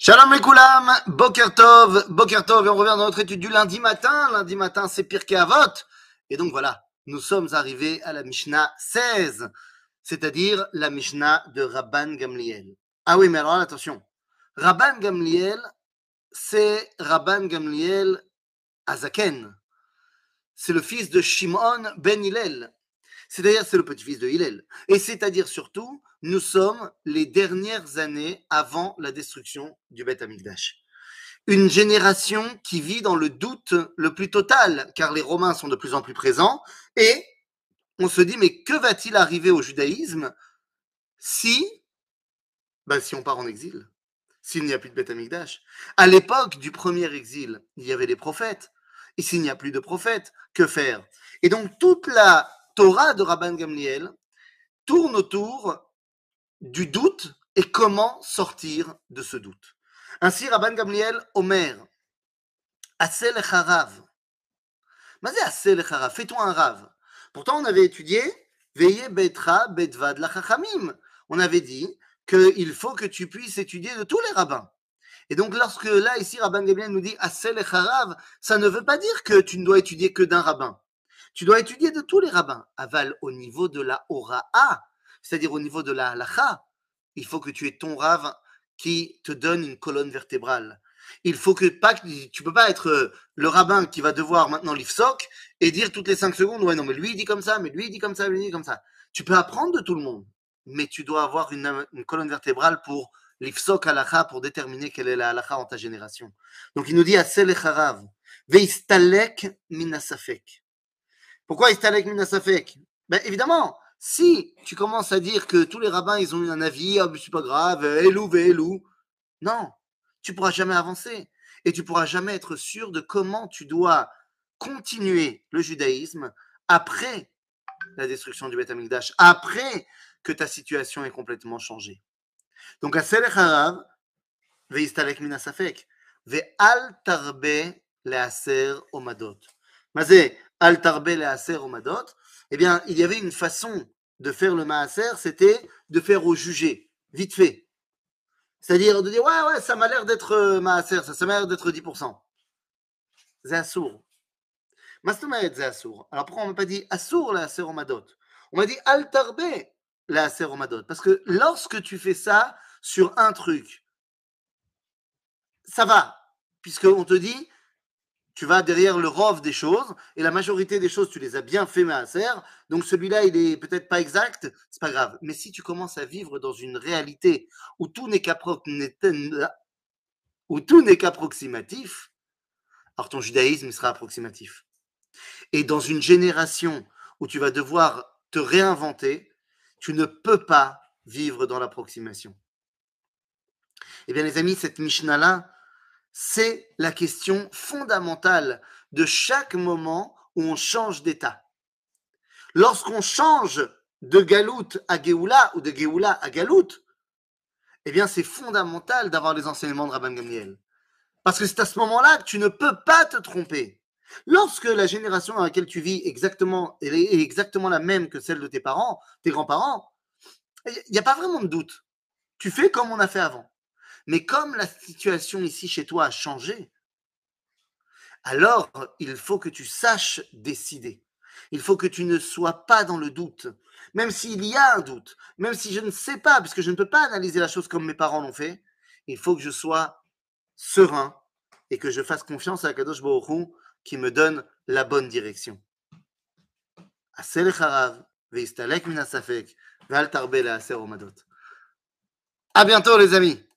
Shalom les koulam, Boker Tov, Boker Tov, et on revient dans notre étude du lundi matin. Lundi matin, c'est pire qu'Avot. Et donc voilà, nous sommes arrivés à la Mishnah 16, c'est-à-dire la Mishnah de Rabban Gamliel. Ah oui, mais alors attention, Rabban Gamliel, c'est Rabban Gamliel Azaken. C'est le fils de Shimon ben Hillel. C'est-à-dire, c'est le petit-fils de Hillel. Et c'est-à-dire surtout, nous sommes les dernières années avant la destruction du Beth Amikdash. Une génération qui vit dans le doute le plus total, car les Romains sont de plus en plus présents, et on se dit, mais que va-t-il arriver au judaïsme si, ben, si on part en exil, s'il n'y a plus de Beth Amikdash? À l'époque du premier exil, il y avait des prophètes, et s'il n'y a plus de prophètes, que faire? Et donc toute la Torah de Rabban Gamliel tourne autour du doute et comment sortir de ce doute. Ainsi, Rabban Gamliel, Omer, Asel Harav. Fais-toi un rave. Pourtant, on avait étudié Veillez Betra Bedvad Lachachamim. On avait dit qu'il faut que tu puisses étudier de tous les rabbins. Et donc, lorsque là, ici, Rabban Gamliel nous dit Asel Harav, ça ne veut pas dire que tu ne dois étudier que d'un rabbin. Tu dois étudier de tous les rabbins. Aval au niveau de la Ora'a, c'est-à-dire au niveau de la halacha, il faut que tu aies ton rave qui te donne une colonne vertébrale. Il faut que pas tu peux pas être euh, le rabbin qui va devoir maintenant l'ifsoc et dire toutes les cinq secondes ouais non mais lui il dit comme ça mais lui il dit comme ça lui il dit comme ça. Tu peux apprendre de tout le monde, mais tu dois avoir une, colonne vertébrale pour l'ifsoc halacha pour déterminer quelle est la halacha en ta génération. Donc il nous dit asel echarav veistalek minasafek. Pourquoi istalek minasafek? Ben évidemment, si tu commences à dire que tous les rabbins, ils ont eu un avis, oh, c'est pas grave, elou, elou, non, tu pourras jamais avancer. Et tu pourras jamais être sûr de comment tu dois continuer le judaïsme après la destruction du Beth Amikdash, après que ta situation ait complètement changé. Donc, à Selech Harav, veistalek minasafek, ve al tarbe leaser omadot. Mazé, al tarbe leaser omadot, eh bien, il y avait une façon de faire le maaser, c'était de faire au jugé, vite fait. C'est-à-dire de dire, ouais, ouais, ça m'a l'air d'être euh, maaser, ça, m'a l'air d'être 10%. C'est assour. Mastomaet, c'est assour. Alors pourquoi on m'a pas dit assour la madot On m'a dit altarbe la madot. Parce que lorsque tu fais ça sur un truc, ça va. Puisqu'on te dit, tu vas derrière le rov des choses, et la majorité des choses, tu les as bien fait, Maaser. Donc celui-là, il est peut-être pas exact, c'est pas grave. Mais si tu commences à vivre dans une réalité où tout n'est qu'approximatif, alors ton judaïsme sera approximatif. Et dans une génération où tu vas devoir te réinventer, tu ne peux pas vivre dans l'approximation. Eh bien, les amis, cette Mishnah-là, c'est la question fondamentale de chaque moment où on change d'état. Lorsqu'on change de galout à Géoula ou de Géoula à galout, eh bien, c'est fondamental d'avoir les enseignements de Rabban Gamliel. Parce que c'est à ce moment-là que tu ne peux pas te tromper. Lorsque la génération dans laquelle tu vis est exactement la même que celle de tes parents, tes grands-parents, il n'y a pas vraiment de doute. Tu fais comme on a fait avant. Mais comme la situation ici chez toi a changé, alors il faut que tu saches décider. Il faut que tu ne sois pas dans le doute. Même s'il y a un doute, même si je ne sais pas, puisque je ne peux pas analyser la chose comme mes parents l'ont fait, il faut que je sois serein et que je fasse confiance à Kadosh Baruch qui me donne la bonne direction. À bientôt les amis